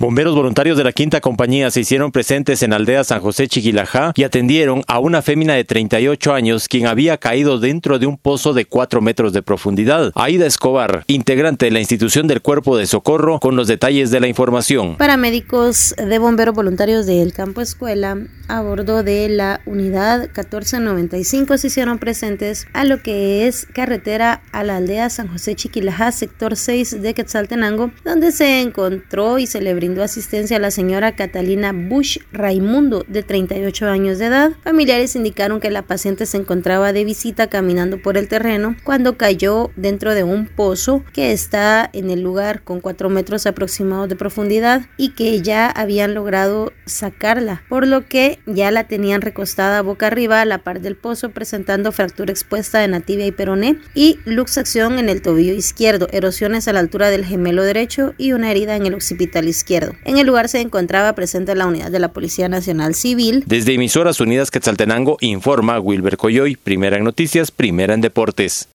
Bomberos voluntarios de la quinta compañía se hicieron presentes en aldea San José Chiquilajá y atendieron a una fémina de 38 años quien había caído dentro de un pozo de 4 metros de profundidad. Aida Escobar, integrante de la institución del cuerpo de socorro, con los detalles de la información. Paramédicos de bomberos voluntarios del campo escuela a bordo de la unidad 1495 se hicieron presentes a lo que es carretera a la aldea San José Chiquilajá, sector 6 de Quetzaltenango, donde se encontró y le asistencia a la señora Catalina Bush Raimundo, de 38 años de edad. Familiares indicaron que la paciente se encontraba de visita caminando por el terreno cuando cayó dentro de un pozo que está en el lugar con 4 metros aproximados de profundidad y que ya habían logrado sacarla, por lo que ya la tenían recostada boca arriba a la par del pozo presentando fractura expuesta de nativia y peroné y luxación en el tobillo izquierdo, erosiones a la altura del gemelo derecho y una herida en el occipital En el lugar se encontraba presente la unidad de la Policía Nacional Civil. Desde Emisoras Unidas Quetzaltenango informa Wilber Coyoy, primera en noticias, primera en deportes.